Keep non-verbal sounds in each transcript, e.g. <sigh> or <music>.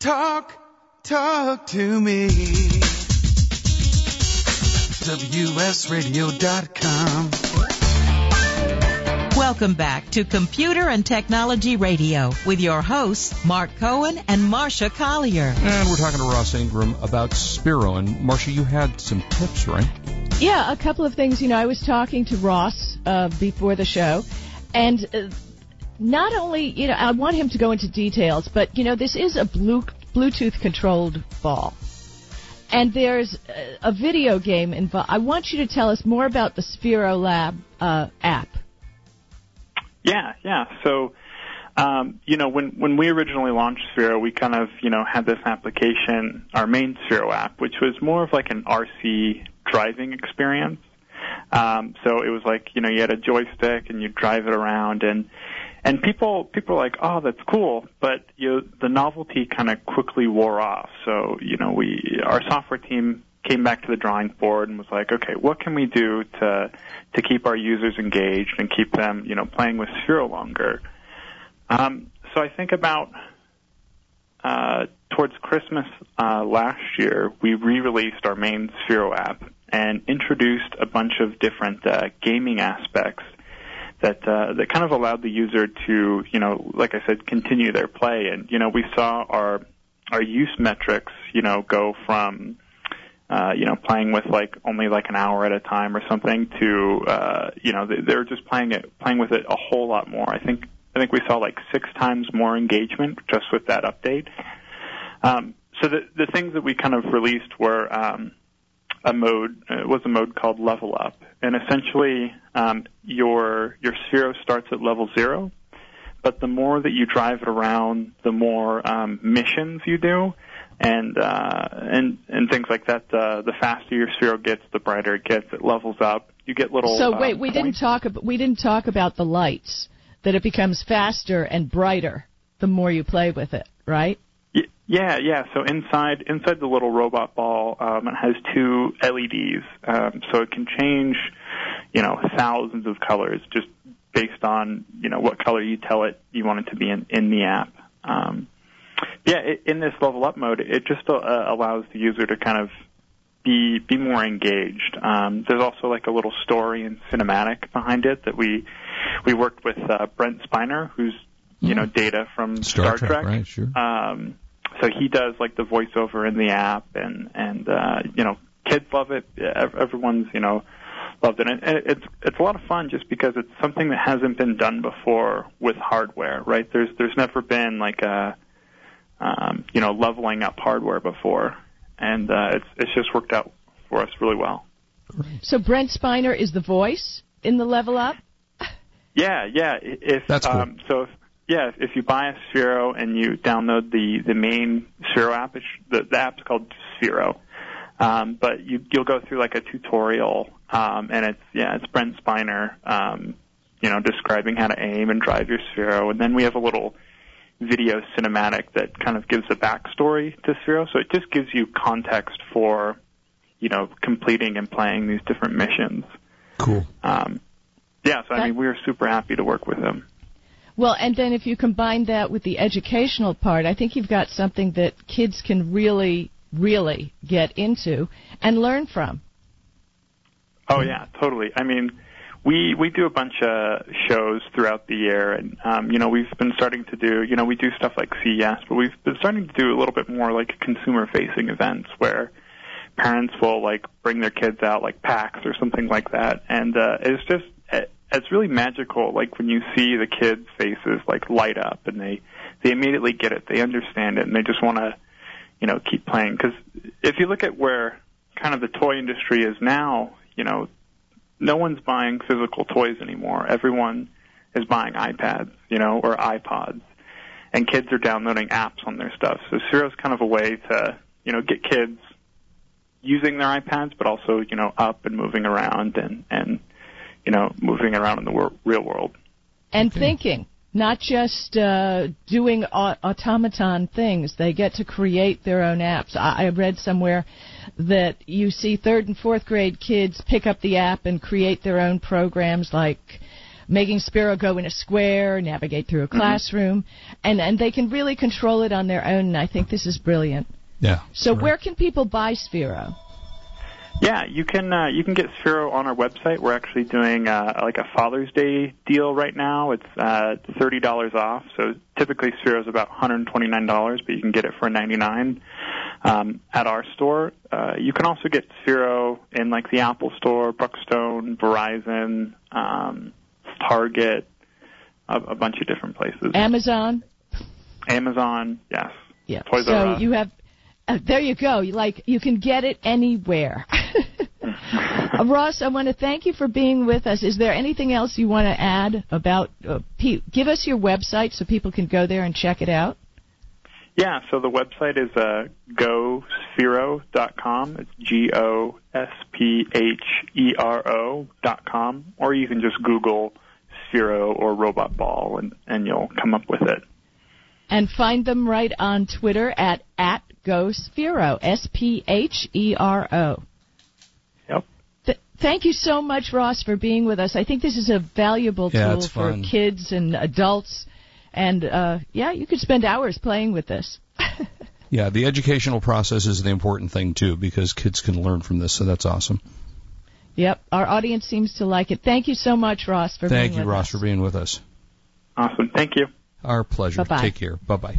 Talk, talk to me. WSRadio.com. Welcome back to Computer and Technology Radio with your hosts, Mark Cohen and Marsha Collier. And we're talking to Ross Ingram about Sphero. And Marsha, you had some tips, right? Yeah, a couple of things. You know, I was talking to Ross uh, before the show, and uh, not only, you know, I want him to go into details, but, you know, this is a blue, Bluetooth controlled ball. And there's a, a video game involved. I want you to tell us more about the Sphero Lab uh, app. Yeah, yeah. So, um, you know, when when we originally launched Sphero, we kind of you know had this application, our main Sphero app, which was more of like an RC driving experience. Um, so it was like you know you had a joystick and you drive it around and and people people are like oh that's cool but you know, the novelty kind of quickly wore off so you know we our software team came back to the drawing board and was like okay what can we do to to keep our users engaged and keep them, you know, playing with Sphero longer. Um, so I think about uh, towards Christmas uh, last year, we re-released our main Sphero app and introduced a bunch of different uh, gaming aspects that uh, that kind of allowed the user to, you know, like I said, continue their play. And you know, we saw our our use metrics, you know, go from uh, you know, playing with like only like an hour at a time or something to, uh, you know, they're just playing it, playing with it a whole lot more. I think, I think we saw like six times more engagement just with that update. Um, so the, the things that we kind of released were, um, a mode, it was a mode called level up. And essentially, um, your, your Sphero starts at level zero, but the more that you drive it around, the more, um, missions you do and uh, and and things like that. Uh, the faster your Sphero gets, the brighter it gets. It levels up. You get little. So wait, uh, we points. didn't talk about we didn't talk about the lights. That it becomes faster and brighter the more you play with it, right? Yeah, yeah. So inside inside the little robot ball, um, it has two LEDs, um, so it can change, you know, thousands of colors just based on you know what color you tell it you want it to be in in the app. Um, yeah, i in this level up mode, it just uh, allows the user to kind of be be more engaged. Um, there's also like a little story and cinematic behind it that we we worked with uh, Brent Spiner, who's you know data from Star Star, Trek, right, sure. Um, so he does like the voiceover in the app, and and uh, you know kids love it. Everyone's you know loved it, and and it's it's a lot of fun just because it's something that hasn't been done before with hardware, right? There's there's never been like a um, you know leveling up hardware before, and uh, it's it's just worked out for us really well. So Brent Spiner is the voice in the level up. Yeah, yeah. If That's cool. um, so, if, yeah. If you buy a Sphero and you download the the main Sphero app, it's, the, the app's called Sphero. Um, but you you'll go through like a tutorial, um, and it's yeah, it's Brent Spiner, um, you know, describing how to aim and drive your Sphero, and then we have a little video cinematic that kind of gives a backstory to Sphero. So it just gives you context for, you know, completing and playing these different missions. Cool. Um, yeah, so I mean, we were super happy to work with them. Well, and then if you combine that with the educational part, I think you've got something that kids can really, really get into and learn from. Oh yeah, totally. I mean, we we do a bunch of shows throughout the year, and um, you know we've been starting to do you know we do stuff like CES, but we've been starting to do a little bit more like consumer facing events where parents will like bring their kids out like packs or something like that, and uh, it's just it's really magical. Like when you see the kids' faces like light up, and they they immediately get it, they understand it, and they just want to you know keep playing. Because if you look at where kind of the toy industry is now, you know no one's buying physical toys anymore. Everyone is buying iPads, you know, or iPods, and kids are downloading apps on their stuff. So Sphero's kind of a way to, you know, get kids using their iPads, but also, you know, up and moving around and and you know, moving around in the wor- real world. and thinking, not just uh, doing au- automaton things. They get to create their own apps. I, I read somewhere that you see third and fourth grade kids pick up the app and create their own programs like making Sphero go in a square, navigate through a classroom, and and they can really control it on their own. And I think this is brilliant. Yeah. So right. where can people buy Sphero? Yeah, you can uh, you can get Sphero on our website. We're actually doing uh, like a Father's Day deal right now. It's uh, thirty dollars off. So typically Sphero is about one hundred twenty nine dollars, but you can get it for ninety nine um, at our store. Uh, you can also get Sphero in like the Apple Store, Brookstone, Verizon, um, Target, a, a bunch of different places. Amazon. Amazon, yes. Yeah. Toys so you have. Uh, there you go. Like you can get it anywhere. <laughs> Ross, I want to thank you for being with us. Is there anything else you want to add about? Uh, P- give us your website so people can go there and check it out. Yeah, so the website is uh, gosphero.com. It's G O S P H E R O dot com, or you can just Google Sphero or Robot Ball, and, and you'll come up with it. And find them right on Twitter at at GoSphero, S P H E R O. Yep. Th- thank you so much, Ross, for being with us. I think this is a valuable Yeah, tool it's for kids and adults. And uh, yeah, you could spend hours playing with this. <laughs> Yeah, the educational process is the important thing too, because kids can learn from this. So that's awesome. Yep, our audience seems to like it. Thank you so much, Ross, for being. Thank being you, with Ross, us. for being with us. Awesome. Thank you. Our pleasure. Bye-bye. Take care. Bye bye.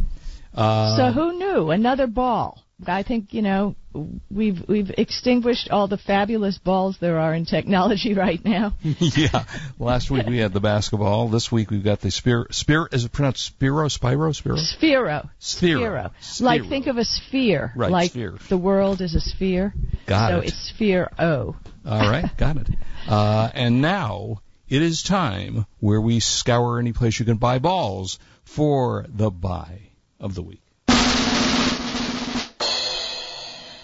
Uh, So who knew? Another ball. I think you know we've we've extinguished all the fabulous balls there are in technology <laughs> right now. <laughs> yeah. Last week we had the basketball. This week we've got the spear. Spear is it pronounced Spiro? Spiro? Spiro? Sphero. Sphero. Like think of a sphere. Right, Like sphere. the world is a sphere. Got so it. So it's sphere O. All right, got it. Uh, and now it is time where we scour any place you can buy balls for the buy of the week.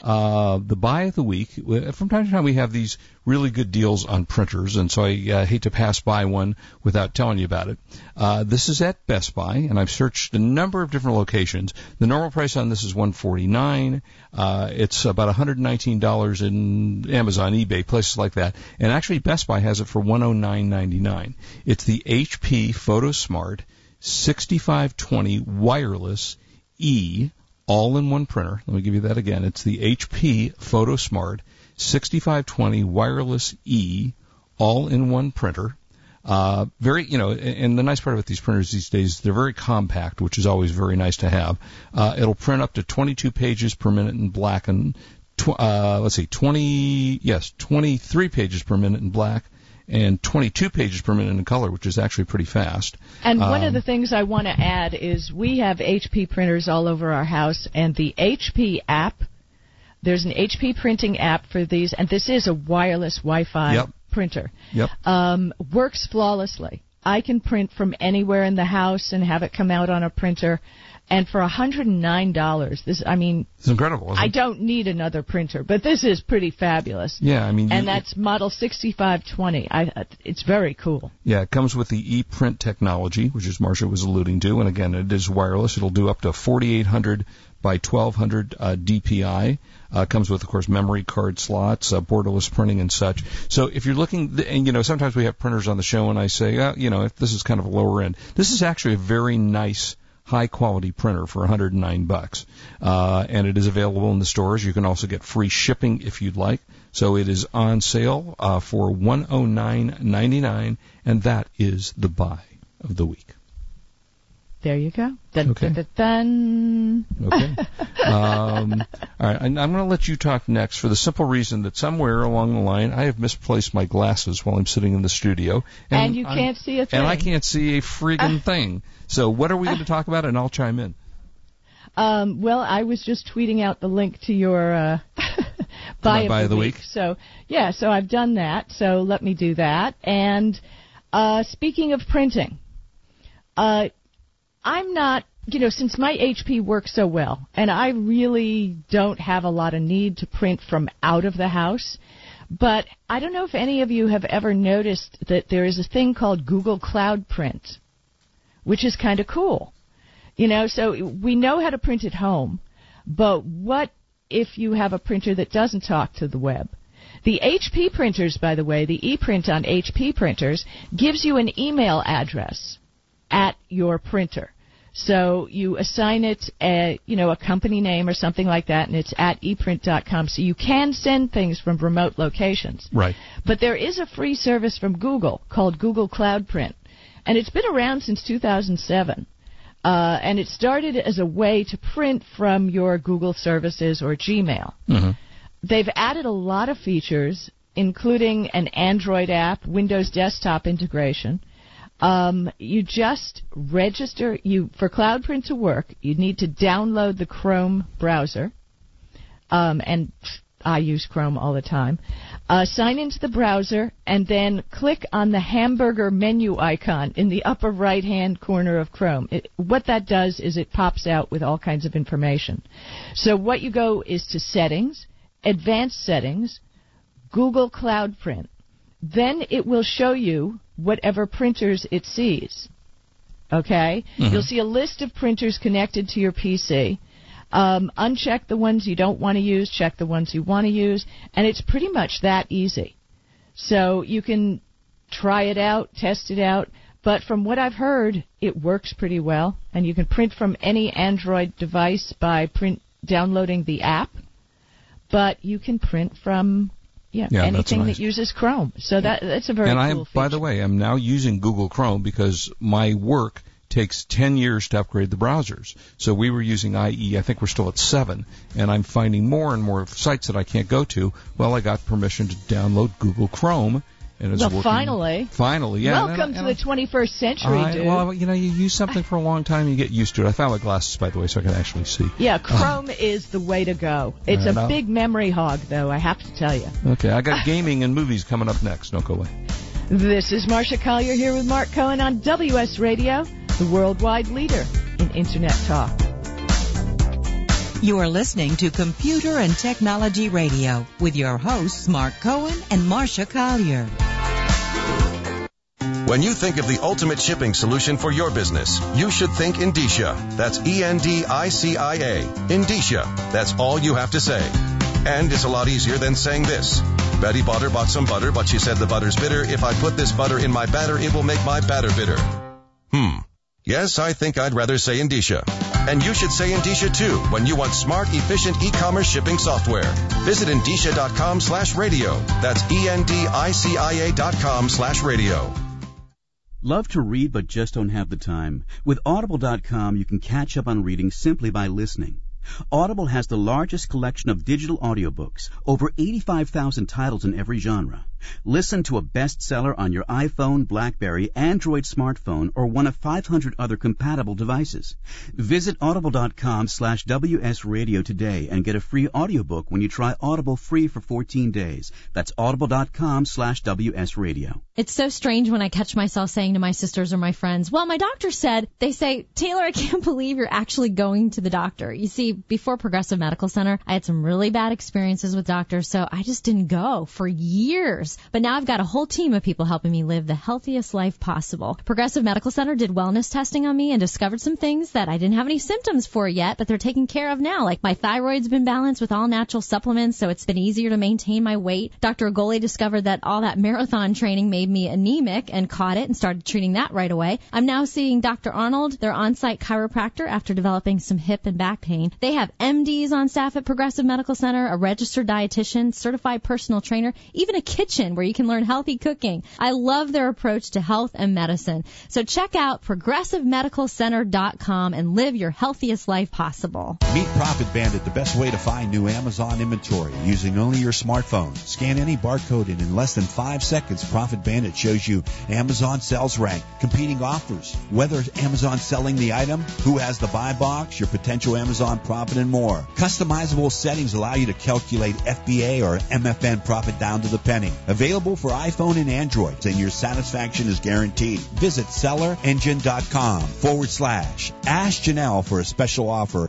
Uh, the buy of the week. From time to time, we have these really good deals on printers, and so I uh, hate to pass by one without telling you about it. Uh, this is at Best Buy, and I've searched a number of different locations. The normal price on this is 149. Uh, it's about 119 dollars in Amazon, eBay, places like that. And actually, Best Buy has it for 109.99. It's the HP PhotoSmart 6520 wireless E all-in-one printer. Let me give you that again. It's the HP PhotoSmart 6520 wireless E all-in-one printer. Uh, very, you know, and and the nice part about these printers these days, they're very compact, which is always very nice to have. Uh, it'll print up to 22 pages per minute in black and, tw- uh, let's see, 20, yes, 23 pages per minute in black and 22 pages per minute in color, which is actually pretty fast. And one of Um, the things I want to add is we have HP printers all over our house, and the HP app. There's an HP printing app for these, and this is a wireless Wi-Fi Yep. printer. Yep. Um, works flawlessly. I can print from anywhere in the house and have it come out on a printer. And for $109, this I mean, It's incredible. Isn't I it? don't need another printer, but this is pretty fabulous. Yeah, I mean, you- And that's model 6520. I, it's very cool. Yeah, it comes with the ePrint technology, which is Marsha was alluding to, and again, it is wireless. It'll do up to 4800 by 1200 uh, DPI. Uh, comes with, of course, memory card slots, uh, borderless printing, and such. So if you're looking, and you know, sometimes we have printers on the show, and I say, uh, you know, if this is kind of a lower end. This is actually a very nice high quality printer for 109 bucks. Uh, and it is available in the stores. You can also get free shipping if you'd like. So it is on sale uh, for 109.99 and that is the buy of the week. There you go. Dun, Okay. dun, dun. Okay. <laughs> um, all right. And I'm going to let you talk next for the simple reason that somewhere along the line I have misplaced my glasses while I'm sitting in the studio, And you I'm- can't see a thing. and I can't see a friggin' <laughs> thing. So what are we going to talk about? And I'll chime in. Um, well, I was just tweeting out the link to your uh, <laughs> buy, My of the, week. So yeah, so I've done that. So let me do that. And uh, speaking of printing, uh, I'm not. You know, since my HP works so well, and I really don't have a lot of need to print from out of the house, but I don't know if any of you have ever noticed that there is a thing called Google Cloud Print, which is kind of cool. You know, so we know how to print at home, but what if you have a printer that doesn't talk to the web? The HP printers, by the way, the ePrint on HP printers gives you an email address at your printer. So you assign it a, you know, a company name or something like that, and it's at eprint.com. So you can send things from remote locations. Right. But there is a free service from Google called Google Cloud Print, and it's been around since 2007. Uh, and it started as a way to print from your Google services or Gmail. Mm-hmm. They've added a lot of features, including an Android app, Windows desktop integration. Um, you just register you for CloudPrint to work. You need to download the Chrome browser, um, and I use Chrome all the time. Uh, sign into the browser and then click on the hamburger menu icon in the upper right hand corner of Chrome. It, what that does is it pops out with all kinds of information. So what you go is to settings, advanced settings, Google Cloud Print. Then it will show you whatever printers it sees. Okay? Mhm. You'll see a list of printers connected to your PC. Um, uncheck the ones you don't want to use, check the ones you want to use, and it's pretty much that easy. So you can try it out, test it out, but from what I've heard, it works pretty well, and you can print from any Android device by print downloading the app, but you can print from yeah, Yeah, anything nice. that uses Chrome. So that that's a very and I cool am, by the way, I'm now using Google Chrome because my work takes 10 years to upgrade the browsers. So we were using IE, I think we're still at 7, and I'm finding more and more sites that I can't go to. Well, I got permission to download Google Chrome, and Well, working. finally. Finally, yeah. and- Welcome and to the 21st century, I- dude. well, you know, you use something for a long time, you get used to it. I found my glasses, by the way, so I can actually see. yeah, uh, Chrome is the way to go. It's a big memory hog, though, I have to tell you. Okay, I got <laughs> gaming and movies coming up next. Don't go away. This is Marsha Collier here with Mark Cohen on WS Radio, the worldwide leader in Internet talk. You are listening to Computer and Technology Radio with your hosts, Mark Cohen and Marsha Collier. When you think of the ultimate shipping solution for your business, you should think Endicia. That's E N D I C I A. Endicia. That's all you have to say. And it's a lot easier than saying this. Betty Butter bought some butter, but she said the butter's bitter. If I put this butter in my batter, it will make my batter bitter. Hmm. Yes, I think I'd rather say Endicia. And you should say Endicia too when you want smart, efficient e-commerce shipping software. Visit Endicia.com slash radio. That's E-N-D-I-C-I-A dot com slash radio. Love to read but just don't have the time? With Audible.com, you can catch up on reading simply by listening. Audible has the largest collection of digital audiobooks, over 85,000 titles in every genre. Listen to a bestseller on your iPhone, Blackberry, Android smartphone, or one of 500 other compatible devices. Visit audible.com slash wsradio today and get a free audiobook when you try Audible free for 14 days. That's audible.com slash wsradio. It's so strange when I catch myself saying to my sisters or my friends, well, my doctor said, they say, Taylor, I can't <laughs> believe you're actually going to the doctor. You see, before Progressive Medical Center, I had some really bad experiences with doctors, so I just didn't go for years. But now I've got a whole team of people helping me live the healthiest life possible. Progressive Medical Center did wellness testing on me and discovered some things that I didn't have any symptoms for yet, but they're taken care of now. Like my thyroid's been balanced with all natural supplements, so it's been easier to maintain my weight. Dr. Agoli discovered that all that marathon training made me anemic and caught it and started treating that right away. I'm now seeing Dr. Arnold, their on-site chiropractor, after developing some hip and back pain. They have MDs on staff at Progressive Medical Center, a registered dietitian, certified personal trainer, even a kitchen where you can learn healthy cooking. I love their approach to health and medicine. So check out progressivemedicalcenter.com and live your healthiest life possible. Meet Profit Bandit, the best way to find new Amazon inventory using only your smartphone. Scan any barcode and in less than five seconds, Profit Bandit shows you Amazon sales rank, competing offers, whether Amazon selling the item, who has the buy box, your potential Amazon profit, and more. Customizable settings allow you to calculate FBA or MFN profit down to the penny. Available for iPhone and Android, and your satisfaction is guaranteed. Visit sellerengine.com forward slash. Ask Janelle for a special offer.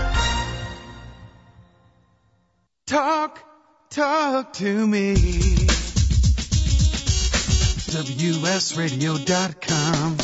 Talk, talk to me. WSRadio.com.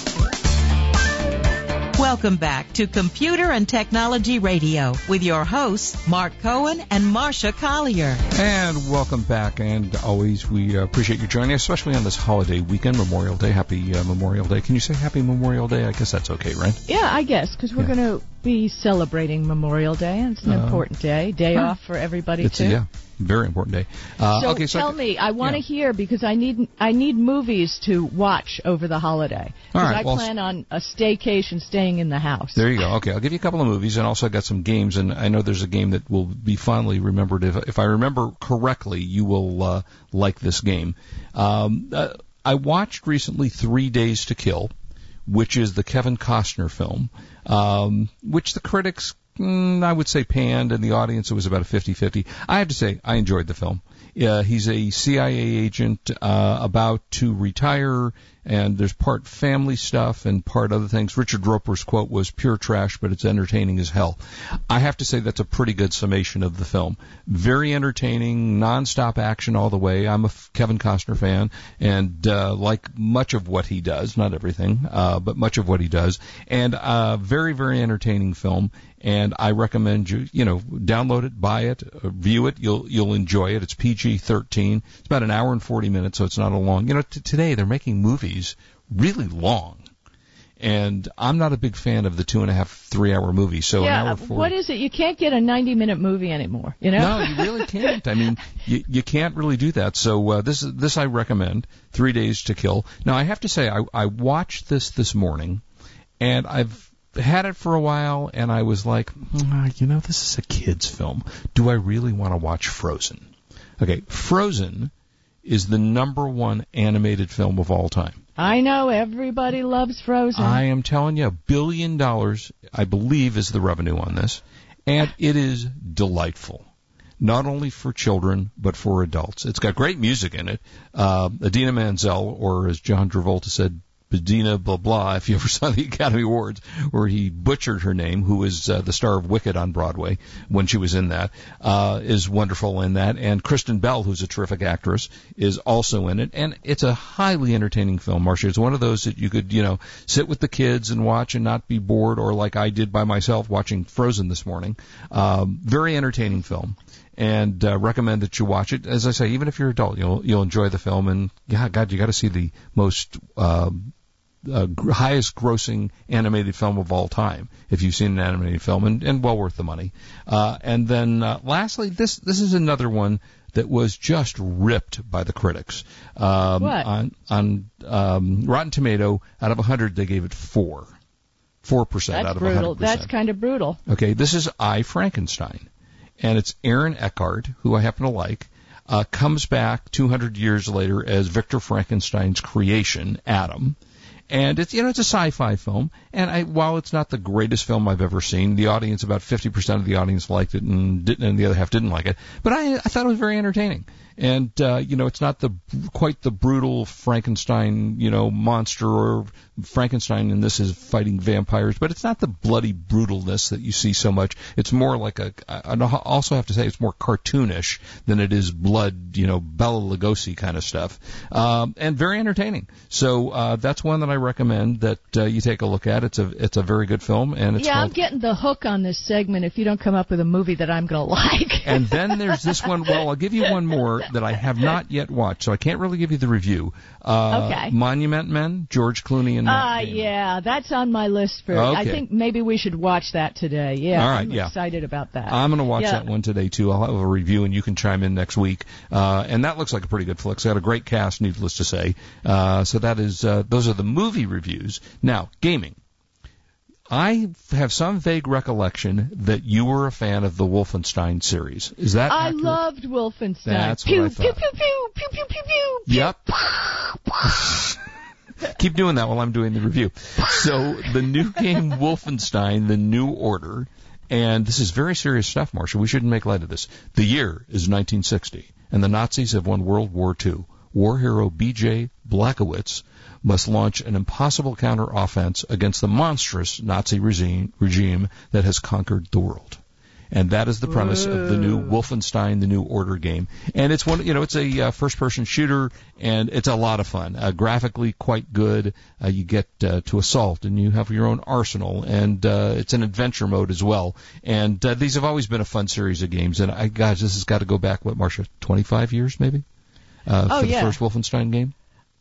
Welcome back to Computer and Technology Radio with your hosts, Mark Cohen and Marsha Collier. And welcome back. And always, we uh, appreciate you joining us, especially on this holiday weekend, Memorial Day. Happy uh, Memorial Day. Can you say Happy Memorial Day? I guess that's okay, right? Yeah, I guess, because we're Yeah. going to be celebrating Memorial Day, it's an Uh, important day. Day huh. off for everybody, It's too. a, yeah, very important day. Uh, so okay, so tell me, I want to hear because I need I need movies to watch over the holiday. All Because right, I well, plan on a staycation, staying in the house. There you go. Okay, I'll give you a couple of movies, and also I got some games. And I know there's a game that will be fondly remembered. If if I remember correctly, you will uh, like this game. Um, uh, I watched recently Three Days to Kill, which is the Kevin Costner film, um, which the critics. Mm, I would say panned, and the audience it was about a 50-50. I have to say I enjoyed the film. Uh, he's a CIA agent uh, about to retire, and there's part family stuff and part other things. Richard Roeper's quote was pure trash, but it's entertaining as hell. I have to say that's a pretty good summation of the film. Very entertaining, nonstop action all the way. I'm a Kevin Costner fan, and uh, like much of what he does, not everything, uh, but much of what he does, and uh, very, very entertaining film and I recommend you, you know, download it, buy it, uh, view it. You'll you'll enjoy it. It's PG-13. It's about an hour and 40 minutes, so it's not a long. You know, t- today they're making movies really long, and I'm not a big fan of the two and a half, three hour movie. So an yeah, hour uh, 40. what is it? You can't get a 90 minute movie anymore. You know? No, you really can't. I mean, <laughs> you you can't really do that. So uh, this is this I recommend. Three Days to Kill. Now I have to say I I watched this this morning, and I've had it for a while, and I was like, "Ah, you know, this is a kids film. Do I really want to watch Frozen? Okay, Frozen is the number one animated film of all time. I know everybody loves Frozen. I am telling you, a billion dollars, I believe, is the revenue on this, and it is delightful. Not only for children, but for adults. It's got great music in it. Uh, Idina Menzel, or as John Travolta said, Bedina blah blah, if you ever <laughs> saw the Academy Awards, where he butchered her name, who was uh, the star of Wicked on Broadway when she was in that, uh, is wonderful in that. And Kristen Bell, who's a terrific actress, is also in it. And it's a highly entertaining film, Marsha. It's one of those that you could, you know, sit with the kids and watch and not be bored, or like I did by myself watching Frozen this morning. Um, very entertaining film and uh, recommend that you watch it. As I say, even if you're an adult, you'll you'll enjoy the film. And yeah, God, you got to see the most uh, uh, highest grossing animated film of all time if you've seen an animated film, and, and well worth the money. Uh, and then uh, lastly, this this is another one that was just ripped by the critics. Um, What? On on um, Rotten Tomato, out of 100, they gave it four. Four percent That's out of brutal. 100%. That's kind of brutal. Okay, this is I Frankenstein, and it's Aaron Eckhart, who I happen to like, uh, comes back 200 years later as Victor Frankenstein's creation, Adam. And it's you know it's a sci-fi film, and I, while it's not the greatest film I've ever seen, the audience about 50% of the audience liked it, and didn't, and the other half didn't like it. But I I thought it was very entertaining, and uh, you know it's not the quite the brutal Frankenstein you know monster or Frankenstein and this is fighting vampires, but it's not the bloody brutalness that you see so much. It's more like a. I also have to say it's more cartoonish than it is blood, you know, Bela Lugosi kind of stuff, um, and very entertaining. So uh, that's one that I recommend that uh, you take a look at. It's a it's a very good film, and it's yeah, I'm getting the hook on this segment if you don't come up with a movie that I'm going <laughs> to like. and then there's this one. Well, I'll give you one more that I have not yet watched, so I can't really give you the review. Uh, Okay. Monument Men, George Clooney and Ah, Damon. yeah, that's on my list for. I think maybe we should watch that today. Yeah, All right, I'm yeah. excited about that. I'm going to watch Yeah. that one today too. I'll have a review and you can chime in next week. Uh, and that looks like a pretty good flick. It's got a great cast, needless to say. Uh, so that is uh, those are the movie reviews. Now gaming. I have some vague recollection that you were a fan of the Wolfenstein series. Is that I accurate? loved Wolfenstein. That's what pew, I pew, thought. pew, pew, pew, pew, pew, pew. Yep. <laughs> Keep doing that while I'm doing the review. So the new game <laughs> Wolfenstein: The New Order, and this is very serious stuff, Marshall. We shouldn't make light of this. The year is 1960, and the Nazis have won World War II. War hero B.J. Blazkowicz must launch an impossible counteroffense against the monstrous Nazi regime, regime that has conquered the world. And that is the premise of the new Wolfenstein: The New Order game. And it's one, you know, it's a uh, first-person shooter, and it's a lot of fun. Uh, graphically, quite good. Uh, you get uh, to assault, and you have your own arsenal, and uh, it's an adventure mode as well. And uh, these have always been a fun series of games. And I, gosh, this has got to go back, what, Marsha, 25 years maybe? Uh, Oh, for the yeah. first Wolfenstein game.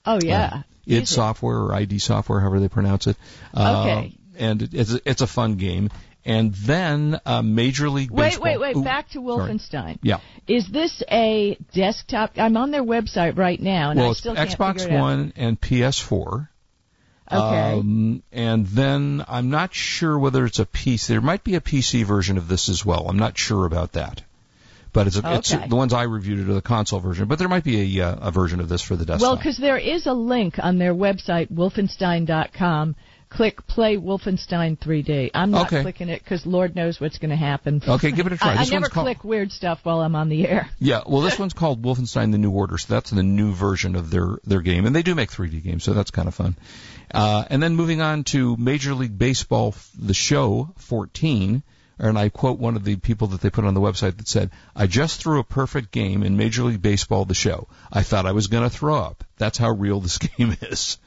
Oh yeah. id Easy. Software or ID Software, however they pronounce it. Uh, Okay. And it- it's it's a fun game. And then uh, Major League Wait, Baseball. wait, wait. Ooh, Back to sorry. Wolfenstein. Yeah. Is this a desktop? I'm on their website right now, and well, I still can't Xbox figure it out. Xbox one and PS4. Okay. Um, and then I'm not sure whether it's a PC. There might be a PC version of this as well. I'm not sure about that. But it's, a, it's the ones I reviewed are the console version. But there might be a, uh, a version of this for the desktop. Well, because there is a link on their website, wolfenstein.com. Click Play Wolfenstein 3D. I'm not Okay. clicking it because Lord knows what's going to happen. Okay, give it a try. <laughs> I, I never called- click weird stuff while I'm on the air. Yeah, well, this <laughs> one's called Wolfenstein: The New Order, so that's the new version of their their game, and they do make 3D games, so that's kind of fun. Uh, and then moving on to Major League Baseball, the show 14, and I quote one of the people that they put on the website that said, "I just threw a perfect game in Major League Baseball, the show. I thought I was going to throw up. That's how real this <laughs> game is."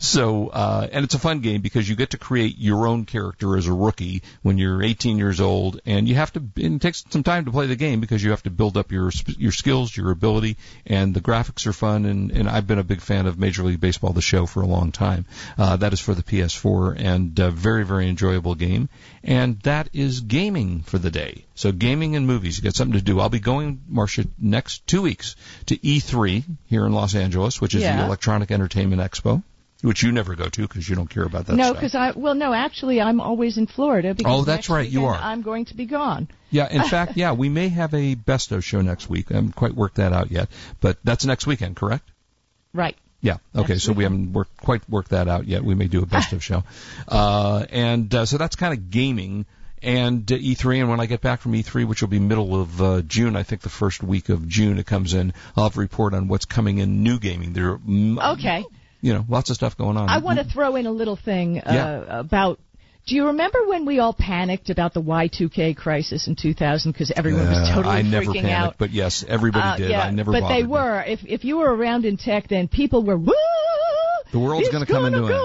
So, uh, and it's a fun game because you get to create your own character as a rookie when you're 18 years old, and you have to. And it takes some time to play the game because you have to build up your your skills, your ability, and the graphics are fun. And, and I've been a big fan of Major League Baseball, the show, for a long time. Uh, that is for the PS4, and uh, very very enjoyable game. And that is gaming for the day. So gaming and movies, you got something to do. I'll be going, Marsha, next two weeks to E3 here in Los Angeles, which is the Electronic Entertainment Expo, which you never go to because you don't care about that no, because I well, no, actually, I'm always in Florida. Because Oh, that's right, you are. I'm going to be gone. Yeah, in <laughs> fact, yeah, we may have a best of show next week. I haven't quite worked that out yet, but that's next weekend, correct? Right. Yeah. Okay. So we haven't worked, quite worked that out yet. We may do a best of <laughs> show, uh, and uh, so that's kind of gaming and uh, E3. And when I get back from E3, which will be middle of uh, June, I think the first week of June it comes in. I'll have a report on what's coming in new gaming. There, Okay. you know, lots of stuff going on. I want to throw in a little thing uh, Yeah. about. Do you remember when we all panicked about the Y2K crisis in 2000 because everyone was totally I never freaking panicked, out? but yes, everybody Uh, did. yeah, I never but they me. were. If if you were around in tech, then people were. Woo! The world's gonna come gonna into it.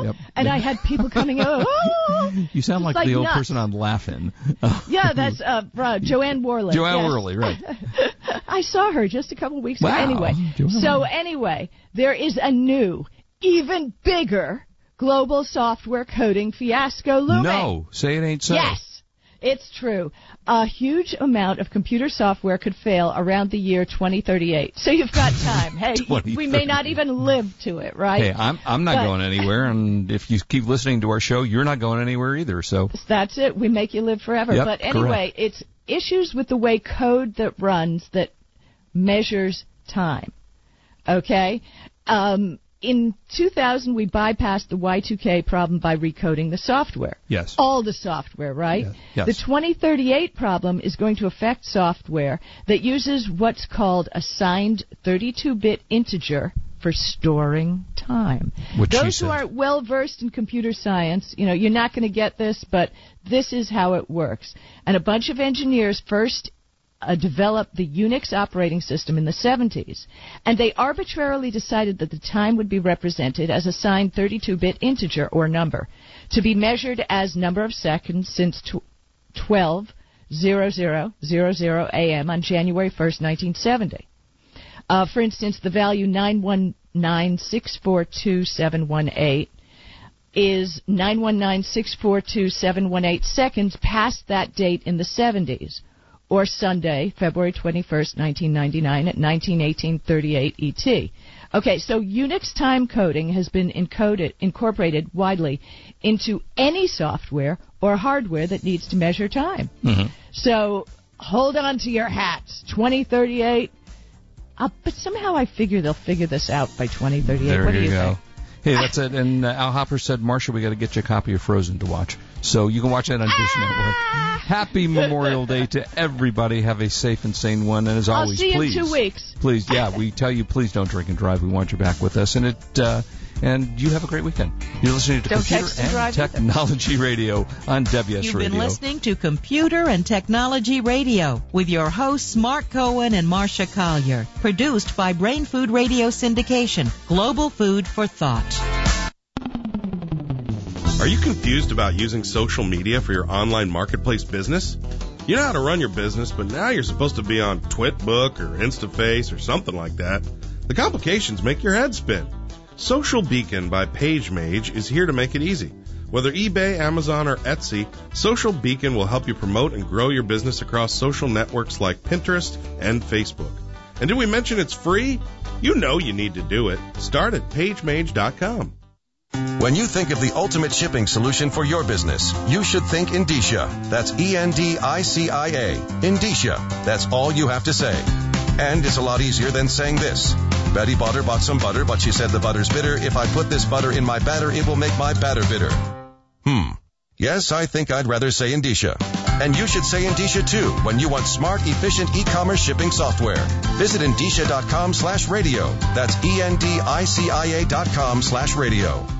On!" Yep. And I had people coming. Oh, <laughs> You sound like, like the old nuts. person on Laughing. <laughs> yeah, that's uh, uh, Joanne Warlick. Joanne yes. Worley, right? <laughs> I saw her just a couple of weeks Wow. ago. Anyway, Joanne so anyway, there is a new, even bigger global software coding fiasco looming. No, say it ain't so. Yes, it's true. A huge amount of computer software could fail around the year 2038. So you've got time. hey, <laughs> we may not even live to it, right? Hey, I'm I'm not But- going anywhere, and if you keep listening to our show, you're not going anywhere either. So That's it. We make you live forever. Yep, but anyway, it's issues with the way code that runs that measures time. Okay? Um, in 2000, we bypassed the Y2K problem by recoding the software. yes, All the software, right? Yes. The 2038 problem is going to affect software that uses what's called a signed 32-bit integer for storing time. She Those who aren't well versed in computer science, you know, you're not going to get this, but this is how it works. And a bunch of engineers first uh, developed the Unix operating system in the 70s, and they arbitrarily decided that the time would be represented as a signed 32-bit integer or number, to be measured as number of seconds since tw- 12 0000 a.m. on January 1st, 1970. Uh, for instance, the value 919642718 is 919642718 seconds past that date in the 70s, or Sunday, February 21st, 1999 at 1918:38 ET. Okay, so Unix time coding has been encoded, incorporated widely into any software or hardware that needs to measure time. Mm-hmm. So hold on to your hats. 2038. Uh, but somehow I figure they'll figure this out by 2038. There what do you, you go. think? Hey, that's it. And uh, Al Hopper said, Marsha, we got to get you a copy of Frozen to watch. So you can watch that on Dish Network. Happy Memorial Day to everybody. Have a safe and sane one. And as I'll always, see you please, in two weeks. please, yeah, we tell you, please don't drink and drive. We want you back with us. And it, uh, and you have a great weekend. You're listening to Don't Computer and and drive either. Technology Radio on WS Radio. You've been listening to Computer and Technology Radio with your hosts Mark Cohen and Marsha Collier. Produced by Brain Food Radio Syndication. Global food for thought. Are you confused about using social media for your online marketplace business? You know how to run your business, but now you're supposed to be on Twitbook or InstaFace or something like that. The complications make your head spin. Social Beacon by PageMage is here to make it easy. Whether eBay, Amazon, or Etsy, Social Beacon will help you promote and grow your business across social networks like Pinterest and Facebook. And did we mention it's free? You know you need to do it. Start at pagemage.com. When you think of the ultimate shipping solution for your business, you should think Endicia. That's E N D I C I A. Endicia. That's all you have to say. And it's a lot easier than saying this. Betty Butter bought some butter, but she said the butter's bitter. If I put this butter in my batter, it will make my batter bitter. Hmm. Yes, I think I'd rather say Endicia. And you should say Endicia too when you want smart, efficient e-commerce shipping software. Visit Endicia.com slash radio. That's E-N-D-I-C-I-A dot com slash radio.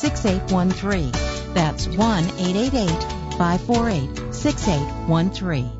6813. That's 1 888 548 6813.